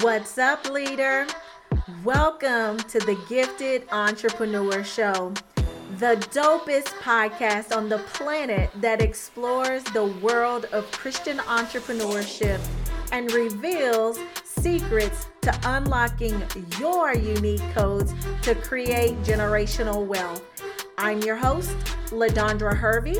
What's up, leader? Welcome to the Gifted Entrepreneur Show, the dopest podcast on the planet that explores the world of Christian entrepreneurship and reveals secrets to unlocking your unique codes to create generational wealth. I'm your host, LaDondra Hervey,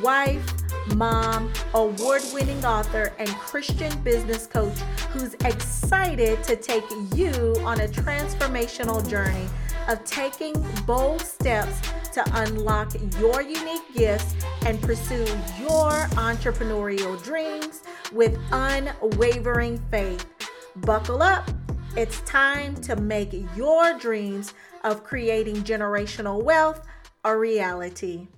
wife mom, award winning author, and Christian business coach who's excited to take you on a transformational journey of taking bold steps to unlock your unique gifts and pursue your entrepreneurial dreams with unwavering faith. Buckle up. It's time to make your dreams of creating generational wealth a reality.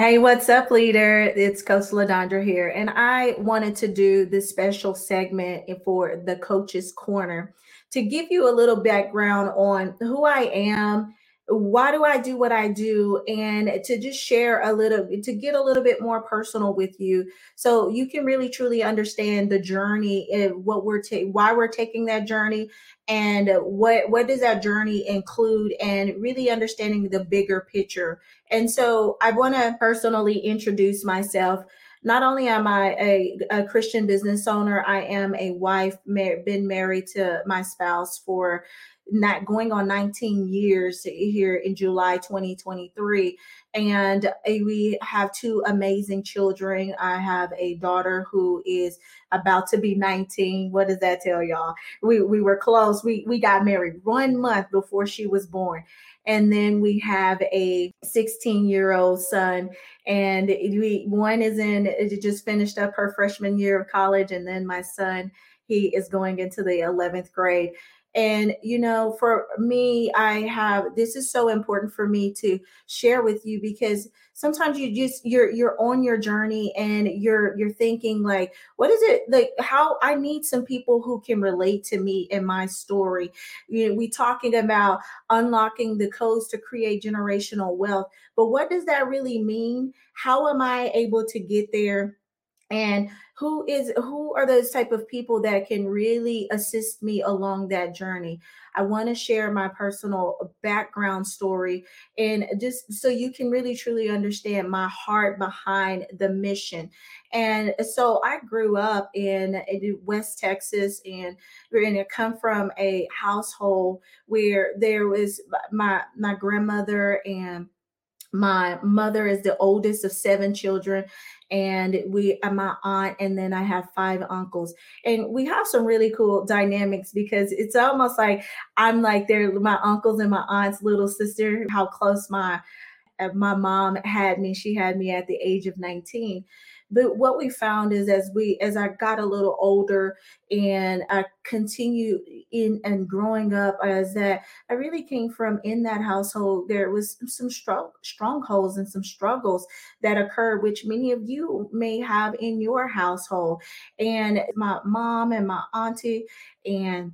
Hey, what's up, leader? It's Coach LaDondra here, and I wanted to do this special segment for the Coach's Corner to give you a little background on who I am why do I do what I do and to just share a little to get a little bit more personal with you so you can really truly understand the journey and what we're why we're taking that journey and what what does that journey include and really understanding the bigger picture. And so I want to personally introduce myself not only am I a, a, Christian business owner, I am a wife, mar- been married to my spouse for not going on 19 years here in July 2023. And uh, we have two amazing children. I have a daughter who is about to be 19. What does that tell y'all? We we were close. We we got married one month before she was born. And then we have a 16 year old son, and we one is in just finished up her freshman year of college, and then my son he is going into the 11th grade and, you know, for me, I have this is so important for me to share with you because sometimes you just you're you're on your journey and you're you're thinking like what is it like how i need some people who can relate to me in my story. You know we talking about unlocking the codes to create generational wealth but what does that really mean? How am i able to get there and who is who are those type of people that can really assist me along that journey? I want to share my personal background story and just so you can really truly understand my heart behind the mission. And so i grew up in, west texas and we're to come from a household where there was my my grandmother and my mother is the oldest of seven children and we and my aunt and then i have five uncles. And we have some really cool dynamics because it's almost like i'm like they're my uncles and my aunt's little sister how close my uh, my mom had me. She had me at the age of 19 but what we found is as we as I got a little older and I continued in and growing up as that I really came from in that household there was some strong strongholds and some struggles that occurred which many of you may have in your household. And my mom and my auntie and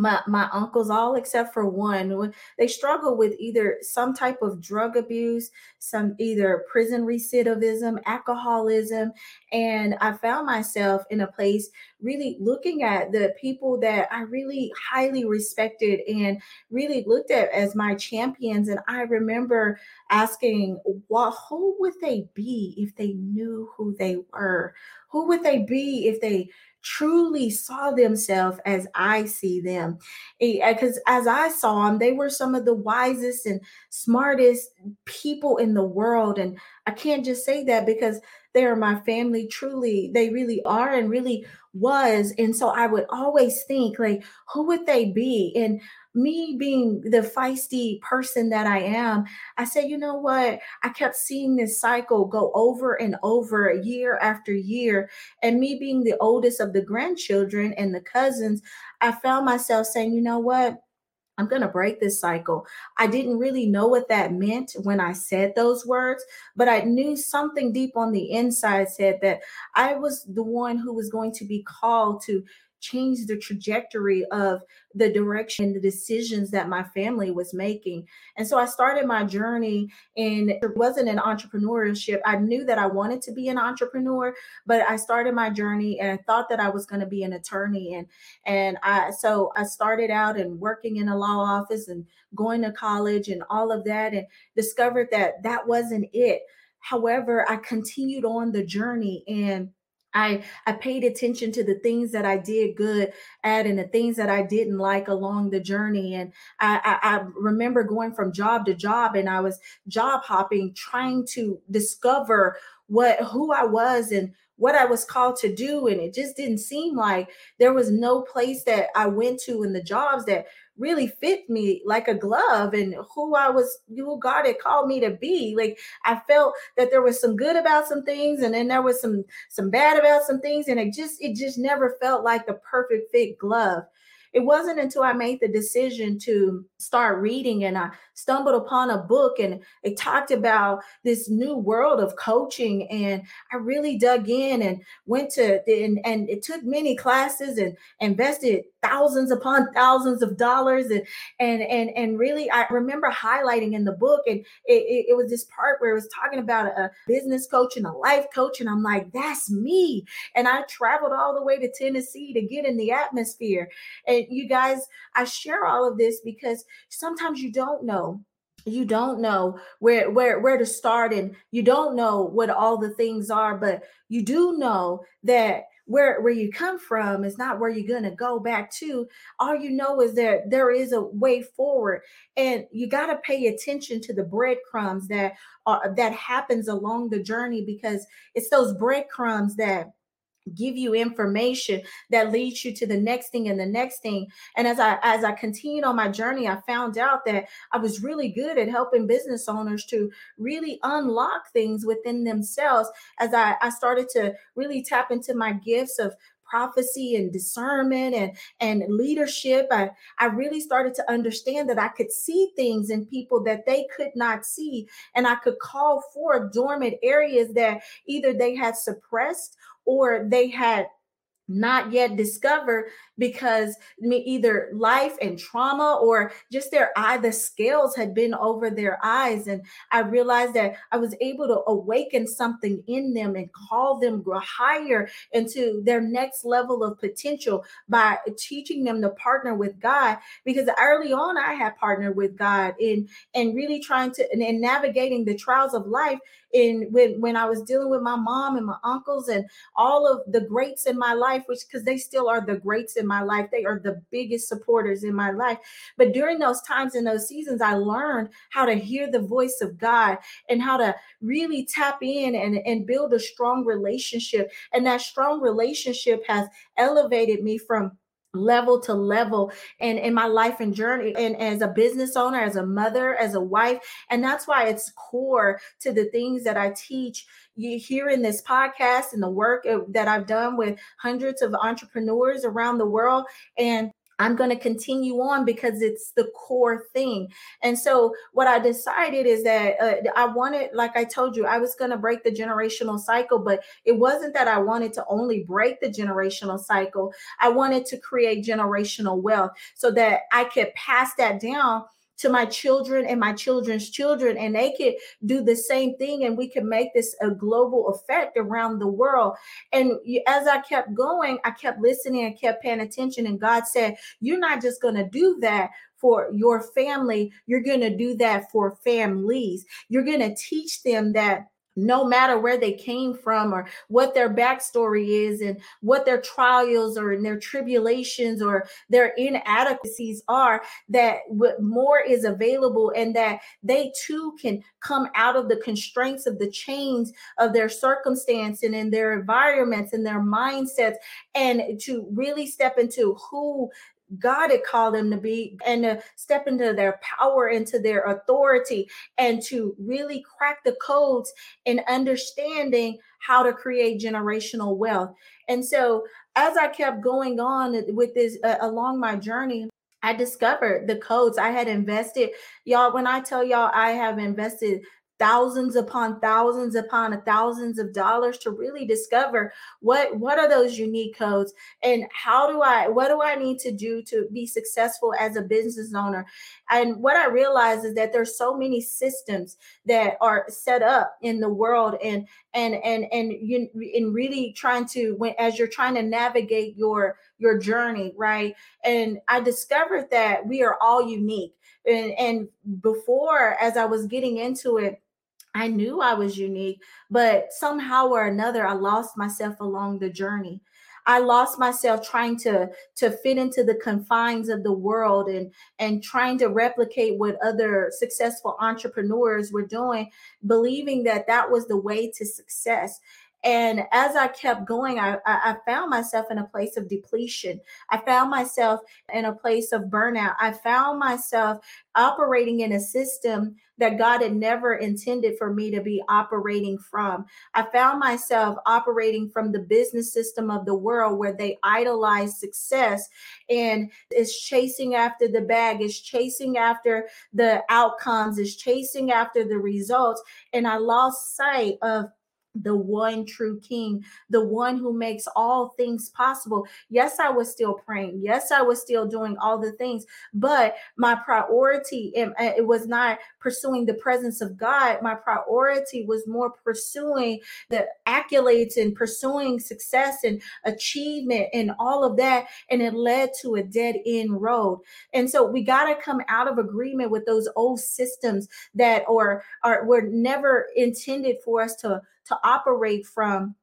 my my uncles all except for one they struggle with either some type of drug abuse some either prison recidivism alcoholism and i found myself in a place really looking at the people that i really highly respected and really looked at as my champions and i remember asking what who would they be if they knew who they were? Who would they be if they truly saw themselves as I see them. Because as I saw them, they were some of the wisest and smartest people in the world. And I can't just say that because they are my family. Truly, they really are and really was. And so I would always think, like, who would they be? And me being the feisty person that I am, I said, you know what? I kept seeing this cycle go over and over year after year. And me being the oldest of the grandchildren and the cousins, I found myself saying, you know what? I'm going to break this cycle. I didn't really know what that meant when I said those words, but I knew something deep on the inside said that I was the one who was going to be called to changed the trajectory of the direction, and the decisions that my family was making. And so I started my journey, and it wasn't an entrepreneurship. I knew that I wanted to be an entrepreneur, but I started my journey and I thought that I was going to be an attorney. And and I so I started out and working in a law office and going to college and all of that, and discovered that that wasn't it. However, I continued on the journey and I I paid attention to the things that I did good at and the things that I didn't like along the journey. And I, I, I remember going from job to job and I was job hopping, trying to discover what who I was and what I was called to do. And it just didn't seem like there was no place that I went to in the jobs that really fit me like a glove and who I was, who God had called me to be. Like I felt that there was some good about some things and then there was some some bad about some things. And it just, it just never felt like the perfect fit glove. It wasn't until I made the decision to start reading and I stumbled upon a book and it talked about this new world of coaching. And I really dug in and went to, and, and it took many classes and invested thousands upon thousands of dollars. And and and and really i remember highlighting in the book and it, it, it, was this part where it was talking about a business coach and a life coach. And i'm like that's me. And i traveled all the way to tennessee to get in the atmosphere. And you guys i share all of this because sometimes you don't know you don't know where where where to start and you don't know what all the things are but you do know that where where you come from is not where you're going to go back to. All you know is that there is a way forward and you got to pay attention to the breadcrumbs that are that happens along the journey because it's those breadcrumbs that give you information that leads you to the next thing and the next thing. And as i as i continued on my journey i found out that i was really good at helping business owners to really unlock things within themselves. As i i started to really tap into my gifts of prophecy and discernment and and leadership. I i really started to understand that i could see things in people that they could not see and i could call for dormant areas that either they had suppressed or they had not yet discovered because either life and trauma or just their eye the scales had been over their eyes. And i realized that i was able to awaken something in them and call them higher into their next level of potential by teaching them to partner with god. Because early on i had partnered with god in and really trying to and, and navigating the trials of life in when when I was dealing with my mom and my uncles and all of the greats in my life, which because they still are the greats in my life, they are the biggest supporters in my life. But during those times and those seasons, I learned how to hear the voice of God and how to really tap in and, and build a strong relationship. And that strong relationship has elevated me from level to level and in my life and journey and as a business owner as a mother as a wife. And that's why it's core to the things that i teach. You hear in this podcast and the work that i've done with hundreds of entrepreneurs around the world and I'm going to continue on because it's the core thing. And so, what I decided is that uh, I wanted, like I told you, I was going to break the generational cycle, but it wasn't that I wanted to only break the generational cycle. I wanted to create generational wealth so that I could pass that down to my children and my children's children, and they could do the same thing, and we could make this a global effect around the world. And as I kept going, I kept listening and kept paying attention, and God said, You're not just going to do that for your family, you're going to do that for families. You're going to teach them that no matter where they came from or what their backstory is and what their trials or their tribulations or their inadequacies are that what more is available and that they too can come out of the constraints of the chains of their circumstance and in their environments and their mindsets and to really step into who God had called them to be and to step into their power, into their authority, and to really crack the codes in understanding how to create generational wealth. And so, as I kept going on with this uh, along my journey, I discovered the codes I had invested. Y'all, when I tell y'all I have invested thousands upon thousands upon thousands of dollars to really discover what what are those unique codes and how do I what do I need to do to be successful as a business owner? And what I realize is that there's so many systems that are set up in the world and and and and you in really trying to when as you're trying to navigate your your journey right? And I discovered that we are all unique. And and before as I was getting into it I knew I was unique, but somehow or another, I lost myself along the journey. I lost myself trying to to fit into the confines of the world and and trying to replicate what other successful entrepreneurs were doing, believing that that was the way to success. And as I kept going, I, I found myself in a place of depletion. I found myself in a place of burnout. I found myself operating in a system that God had never intended for me to be operating from. I found myself operating from the business system of the world where they idolize success and is chasing after the bag, is chasing after the outcomes, is chasing after the results. And I lost sight of the one true king, the one who makes all things possible. Yes, I was still praying. Yes, I was still doing all the things, but my priority it was not pursuing the presence of God. My priority was more pursuing the accolades and pursuing success and achievement and all of that. And it led to a dead end road. And so we got to come out of agreement with those old systems that or are were never intended for us to to operate from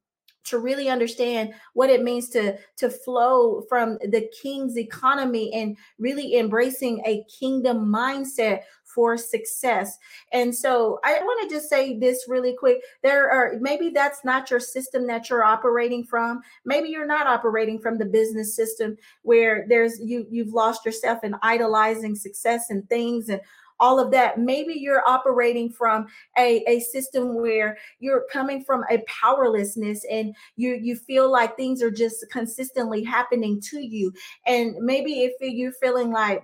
to really understand what it means to to flow from the king's economy and really embracing a kingdom mindset for success. And so I want to just say this really quick. There are maybe that's not your system that you're operating from. Maybe you're not operating from the business system where there's you you've lost yourself in idolizing success and things and all of that. Maybe you're operating from a, a system where you're coming from a powerlessness and you you feel like things are just consistently happening to you. And maybe if you're feeling like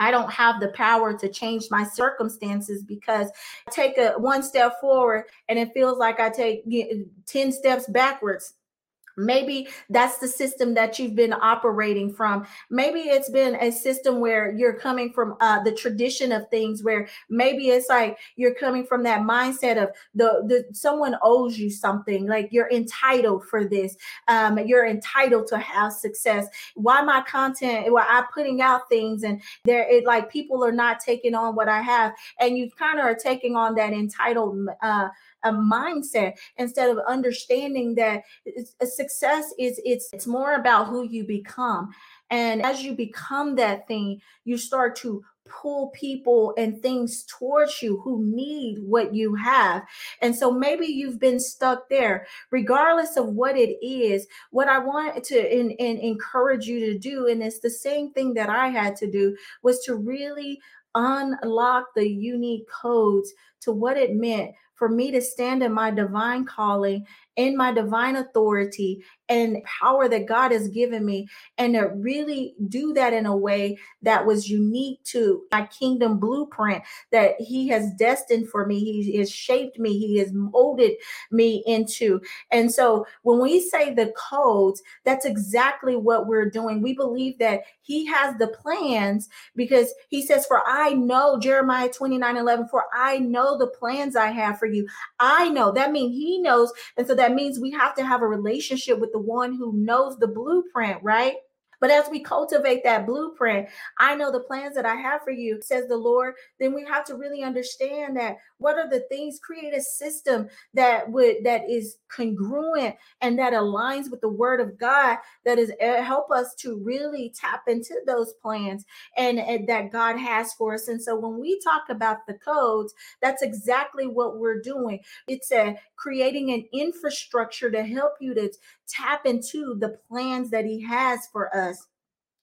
I don't have the power to change my circumstances because I take a one step forward and it feels like I take 10 steps backwards Maybe that's the system that you've been operating from. Maybe it's been a system where you're coming from uh, the tradition of things, where maybe it's like you're coming from that mindset of the, the someone owes you something, like you're entitled for this. Um, you're entitled to have success. Why my content? Why I'm putting out things and there, it like people are not taking on what I have, and you kind of are taking on that entitled. Uh, a mindset instead of understanding that success is it's it's more about who you become and as you become that thing you start to pull people and things towards you who need what you have. And so maybe you've been stuck there. Regardless of what it is, what I want to in encourage you to do, and it's the same thing that I had to do, was to really unlock the unique codes to what it meant for me to stand in my divine calling, in my divine authority, and power that God has given me, and to really do that in a way that was unique to my kingdom blueprint that He has destined for me. He has shaped me, He has molded me into. And so when we say the codes, that's exactly what we're doing. We believe that He has the plans because He says, For I know, Jeremiah 29 11, for I know the plans I have for you. I know that means He knows. And so that means we have to have a relationship with the one who knows the blueprint, right? But as we cultivate that blueprint, I know the plans that I have for you, says the Lord, then we have to really understand that what are the things, create a system that would that is congruent and that aligns with the word of God that is uh, help us to really tap into those plans and, and that God has for us. And so when we talk about the codes, that's exactly what we're doing. It's a creating an infrastructure to help you to tap into the plans that he has for us.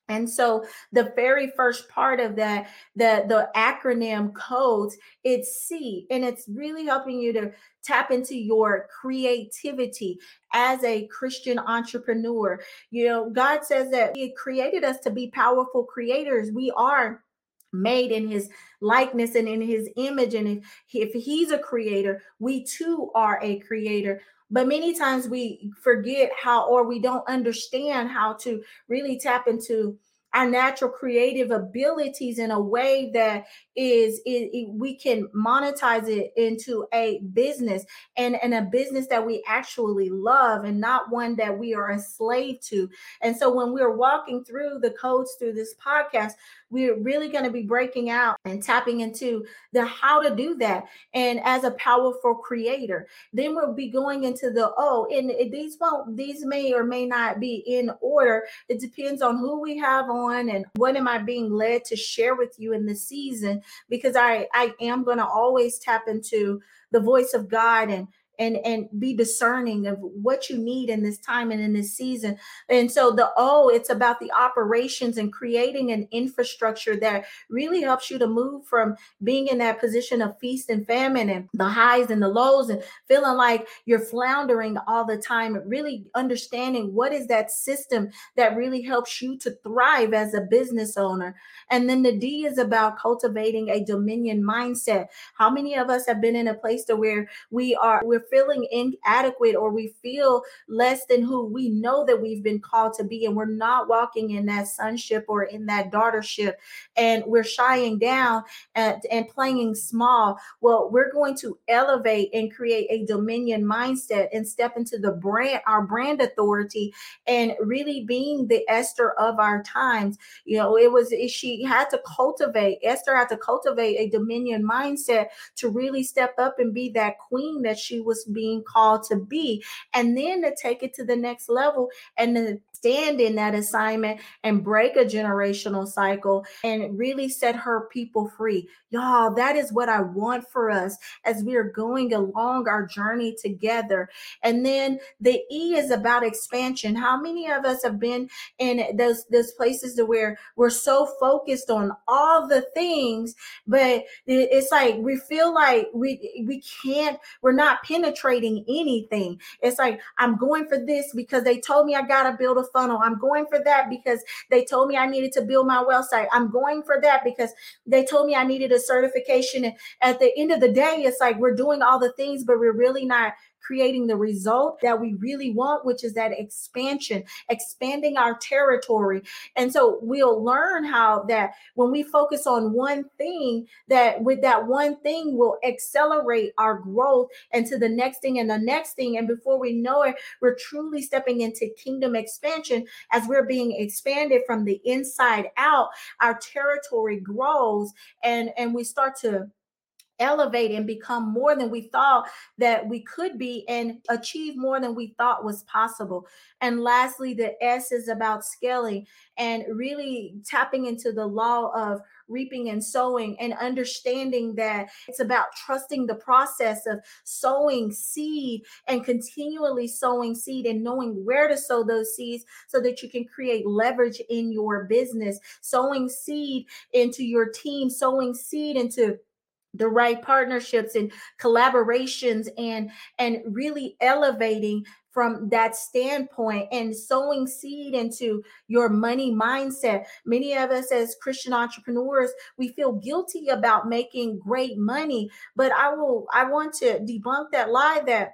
And so the very first part of that, the, the acronym codes, it's C, and it's really helping you to tap into your creativity as a Christian entrepreneur. You know, God says that He created us to be powerful creators. We are made in his likeness and in his image and if, if he's a creator we too are a creator. But many times we forget how or we don't understand how to really tap into our natural creative abilities in a way that is we can monetize it into a business and, and a business that we actually love and not one that we are a slave to. And so when we're walking through the codes through this podcast we're really going to be breaking out and tapping into the how to do that and as a powerful creator. Then we'll be going into the oh and these won't these may or may not be in order. It depends on who we have on and what am i being led to share with you in the season because i i am going to always tap into the voice of god and and and be discerning of what you need in this time and in this season. And so the oh it's about the operations and creating an infrastructure that really helps you to move from being in that position of feast and famine and the highs and the lows and feeling like you're floundering all the time really understanding what is that system that really helps you to thrive as a business owner. And then the d is about cultivating a dominion mindset. How many of us have been in a place to where we are we're feeling inadequate or we feel less than who we know that we've been called to be, and we're not walking in that sonship or in that daughtership, and we're shying down and, and playing small. Well, we're going to elevate and create a dominion mindset and step into the brand, our brand authority, and really being the Esther of our times. You know, it was she had to cultivate, Esther had to cultivate a dominion mindset to really step up and be that queen that she was was being called to be, and then to take it to the next level and to stand in that assignment and break a generational cycle and really set her people free. Y'all, that is what I want for us as we are going along our journey together. And then the E is about expansion. How many of us have been in those those places to where we're so focused on all the things, but it's like we feel like we we can't, we're not penetrating anything. It's like I'm going for this because they told me I gotta build a funnel. I'm going for that because they told me I needed to build my website. I'm going for that because they told me I needed a certification. And at the end of the day, it's like we're doing all the things, but we're really not creating the result that we really want, which is that expansion, expanding our territory. And so we'll learn how that when we focus on one thing, that with that one thing will accelerate our growth into the next thing and the next thing. And before we know it, we're truly stepping into kingdom expansion as we're being expanded from the inside out. Our territory grows and, and we start to elevate and become more than we thought that we could be and achieve more than we thought was possible. And lastly, the S is about scaling and really tapping into the law of reaping and sowing and understanding that it's about trusting the process of sowing seed and continually sowing seed and knowing where to sow those seeds so that you can create leverage in your business, sowing seed into your team, sowing seed into the right partnerships and collaborations and and really elevating from that standpoint and sowing seed into your money mindset. Many of us as Christian entrepreneurs, we feel guilty about making great money, but I will I want to debunk that lie that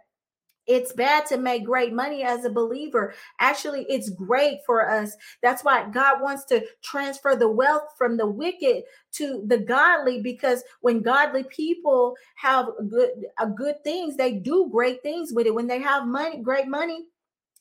it's bad to make great money as a believer. Actually, it's great for us. That's why God wants to transfer the wealth from the wicked to the godly because when godly people have good uh, good things, they do great things with it. When they have money, great money,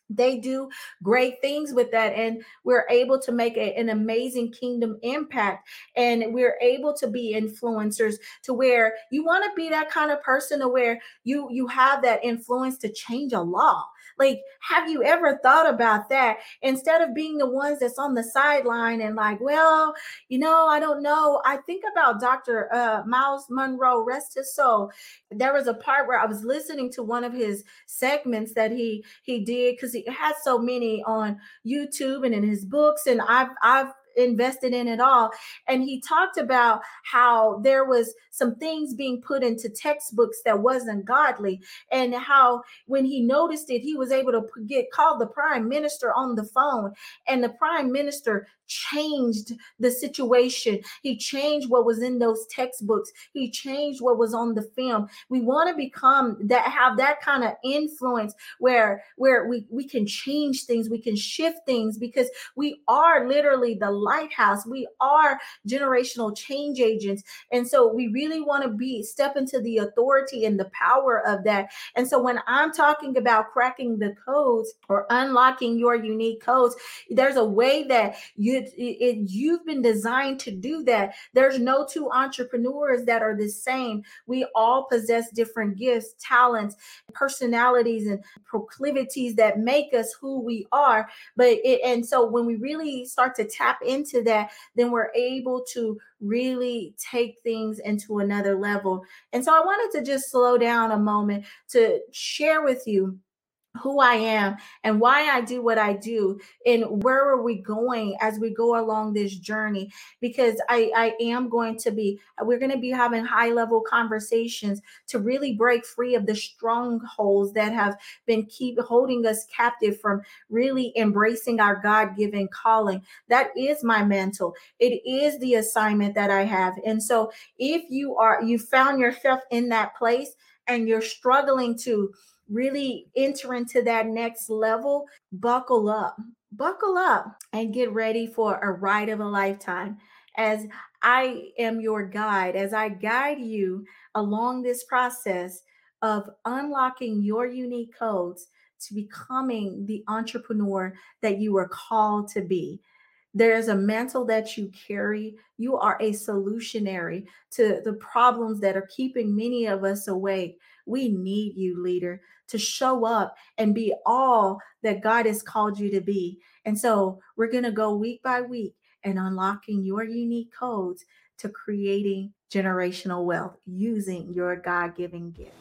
they do great things with that and we're able to make a, an amazing kingdom impact and we're able to be influencers to where you want to be that kind of person to where you you have that influence to change a law. Like have you ever thought about that? Instead of being the ones that's on the sideline and like well you know i don't know. I think about dr uh, myles munroe rest his soul. There was a part where i was listening to one of his segments that he he did because he has so many on YouTube and in his books. And I've I've invested in it all. And he talked about how there was some things being put into textbooks that wasn't godly, and how when he noticed it, he was able to get called the prime minister on the phone, and the prime minister changed the situation. He changed what was in those textbooks. He changed what was on the film. We want to become that have that kind of influence where where we we can change things, we can shift things because we are literally the lighthouse. We are generational change agents. And so we really want to be step into the authority and the power of that. And so when I'm talking about cracking the codes or unlocking your unique codes, there's a way that you it, it, you've been designed to do that. There's no two entrepreneurs that are the same. We all possess different gifts, talents, personalities, and proclivities that make us who we are. But it, and so when we really start to tap into that, then we're able to really take things into another level. And so I wanted to just slow down a moment to share with you who I am and why I do what I do and where are we going as we go along this journey. Because I I am going to be we're going to be having high level conversations to really break free of the strongholds that have been keep holding us captive from really embracing our God-given calling. That is my mantle. It is the assignment that I have. And so if you are you found yourself in that place and you're struggling to really enter into that next level, buckle up, buckle up and get ready for a ride of a lifetime. As I am your guide, as I guide you along this process of unlocking your unique codes to becoming the entrepreneur that you were called to be. There's a mantle that you carry. You are a solutionary to the problems that are keeping many of us awake. We need you, leader, to show up and be all that God has called you to be. And so we're going to go week by week and unlocking your unique codes to creating generational wealth using your God given gift.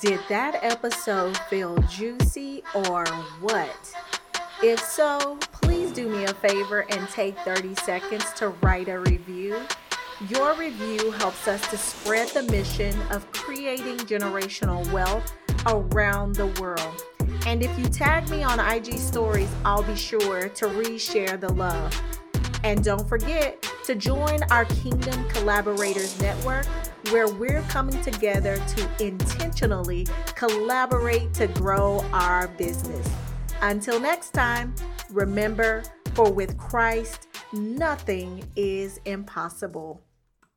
Did that episode feel juicy or what? If so, please do me a favor and take 30 seconds to write a review. Your review helps us to spread the mission of creating generational wealth around the world. And if you tag me on IG stories, I'll be sure to reshare the love. And don't forget to join our Kingdom Collaborators Network, where we're coming together to intentionally collaborate to grow our business. Until next time, remember, for with Christ, nothing is impossible.